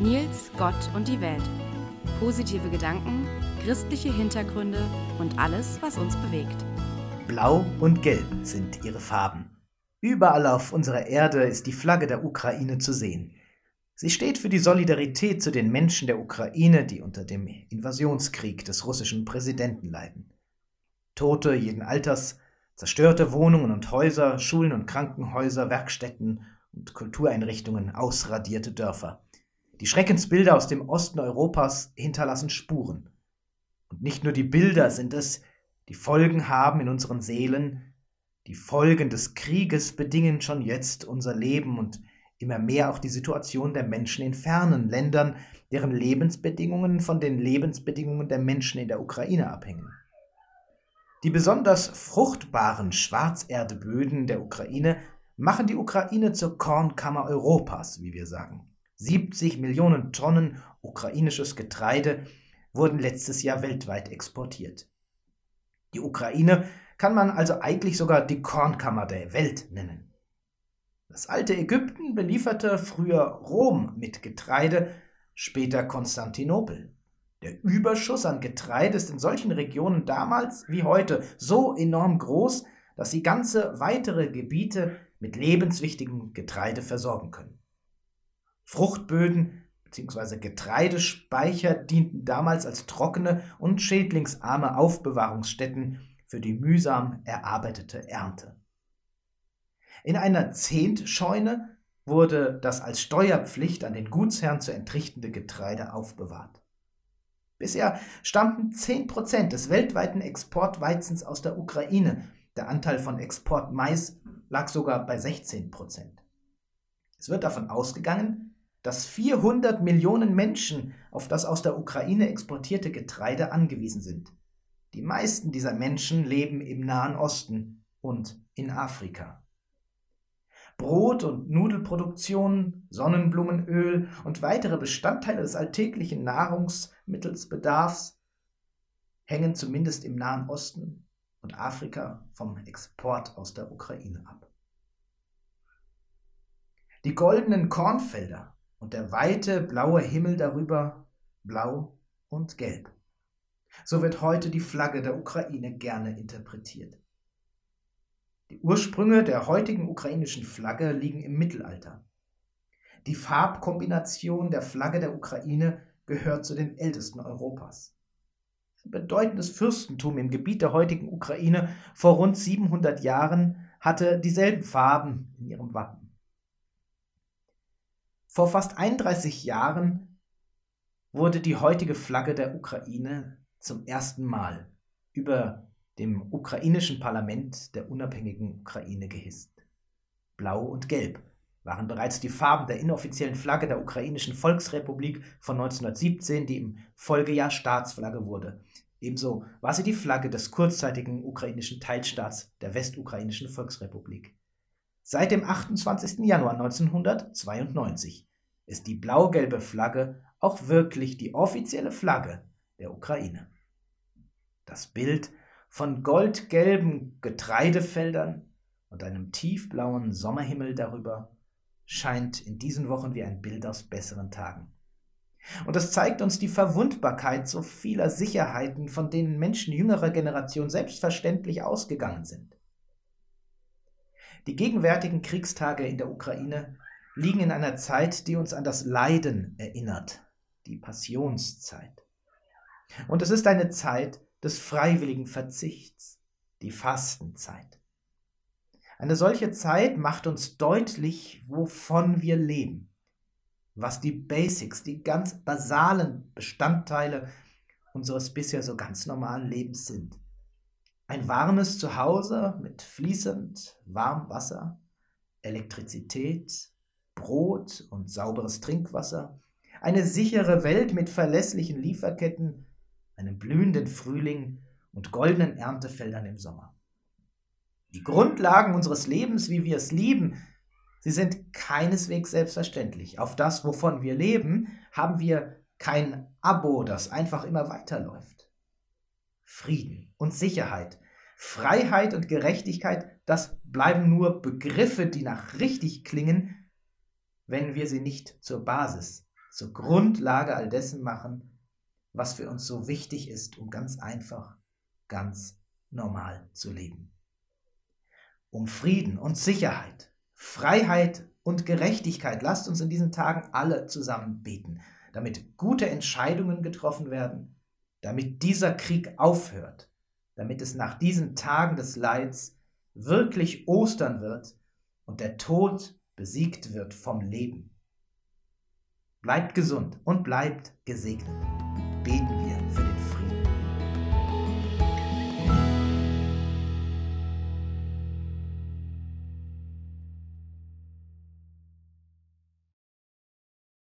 Nils, Gott und die Welt. Positive Gedanken, christliche Hintergründe und alles, was uns bewegt. Blau und Gelb sind ihre Farben. Überall auf unserer Erde ist die Flagge der Ukraine zu sehen. Sie steht für die Solidarität zu den Menschen der Ukraine, die unter dem Invasionskrieg des russischen Präsidenten leiden. Tote jeden Alters, zerstörte Wohnungen und Häuser, Schulen und Krankenhäuser, Werkstätten und Kultureinrichtungen, ausradierte Dörfer. Die Schreckensbilder aus dem Osten Europas hinterlassen Spuren. Und nicht nur die Bilder sind es, die Folgen haben in unseren Seelen, die Folgen des Krieges bedingen schon jetzt unser Leben und immer mehr auch die Situation der Menschen in fernen Ländern, deren Lebensbedingungen von den Lebensbedingungen der Menschen in der Ukraine abhängen. Die besonders fruchtbaren Schwarzerdeböden der Ukraine machen die Ukraine zur Kornkammer Europas, wie wir sagen. 70 Millionen Tonnen ukrainisches Getreide wurden letztes Jahr weltweit exportiert. Die Ukraine kann man also eigentlich sogar die Kornkammer der Welt nennen. Das alte Ägypten belieferte früher Rom mit Getreide, später Konstantinopel. Der Überschuss an Getreide ist in solchen Regionen damals wie heute so enorm groß, dass sie ganze weitere Gebiete mit lebenswichtigem Getreide versorgen können. Fruchtböden bzw. Getreidespeicher dienten damals als trockene und schädlingsarme Aufbewahrungsstätten für die mühsam erarbeitete Ernte. In einer Zehntscheune wurde das als Steuerpflicht an den Gutsherrn zu entrichtende Getreide aufbewahrt. Bisher stammten 10% des weltweiten Exportweizens aus der Ukraine. Der Anteil von Exportmais lag sogar bei 16%. Es wird davon ausgegangen, dass 400 Millionen Menschen auf das aus der Ukraine exportierte Getreide angewiesen sind. Die meisten dieser Menschen leben im Nahen Osten und in Afrika. Brot- und Nudelproduktion, Sonnenblumenöl und weitere Bestandteile des alltäglichen Nahrungsmittelsbedarfs hängen zumindest im Nahen Osten und Afrika vom Export aus der Ukraine ab. Die goldenen Kornfelder und der weite blaue Himmel darüber blau und gelb. So wird heute die Flagge der Ukraine gerne interpretiert. Die Ursprünge der heutigen ukrainischen Flagge liegen im Mittelalter. Die Farbkombination der Flagge der Ukraine gehört zu den ältesten Europas. Ein bedeutendes Fürstentum im Gebiet der heutigen Ukraine vor rund 700 Jahren hatte dieselben Farben in ihrem Wappen. Vor fast 31 Jahren wurde die heutige Flagge der Ukraine zum ersten Mal über dem ukrainischen Parlament der unabhängigen Ukraine gehisst. Blau und Gelb waren bereits die Farben der inoffiziellen Flagge der ukrainischen Volksrepublik von 1917, die im Folgejahr Staatsflagge wurde. Ebenso war sie die Flagge des kurzzeitigen ukrainischen Teilstaats der Westukrainischen Volksrepublik. Seit dem 28. Januar 1992 ist die blau-gelbe Flagge auch wirklich die offizielle Flagge der Ukraine. Das Bild von goldgelben Getreidefeldern und einem tiefblauen Sommerhimmel darüber scheint in diesen Wochen wie ein Bild aus besseren Tagen. Und das zeigt uns die Verwundbarkeit so vieler Sicherheiten, von denen Menschen jüngerer Generation selbstverständlich ausgegangen sind. Die gegenwärtigen Kriegstage in der Ukraine liegen in einer Zeit, die uns an das Leiden erinnert, die Passionszeit. Und es ist eine Zeit, des freiwilligen Verzichts, die Fastenzeit. Eine solche Zeit macht uns deutlich, wovon wir leben, was die Basics, die ganz basalen Bestandteile unseres bisher so ganz normalen Lebens sind. Ein warmes Zuhause mit fließend warmem Wasser, Elektrizität, Brot und sauberes Trinkwasser, eine sichere Welt mit verlässlichen Lieferketten, einem blühenden Frühling und goldenen Erntefeldern im Sommer. Die Grundlagen unseres Lebens, wie wir es lieben, sie sind keineswegs selbstverständlich. Auf das, wovon wir leben, haben wir kein Abo, das einfach immer weiterläuft. Frieden und Sicherheit, Freiheit und Gerechtigkeit, das bleiben nur Begriffe, die nach richtig klingen, wenn wir sie nicht zur Basis zur Grundlage all dessen machen, was für uns so wichtig ist, um ganz einfach, ganz normal zu leben. Um Frieden und Sicherheit, Freiheit und Gerechtigkeit lasst uns in diesen Tagen alle zusammen beten, damit gute Entscheidungen getroffen werden, damit dieser Krieg aufhört, damit es nach diesen Tagen des Leids wirklich Ostern wird und der Tod besiegt wird vom Leben. Bleibt gesund und bleibt gesegnet.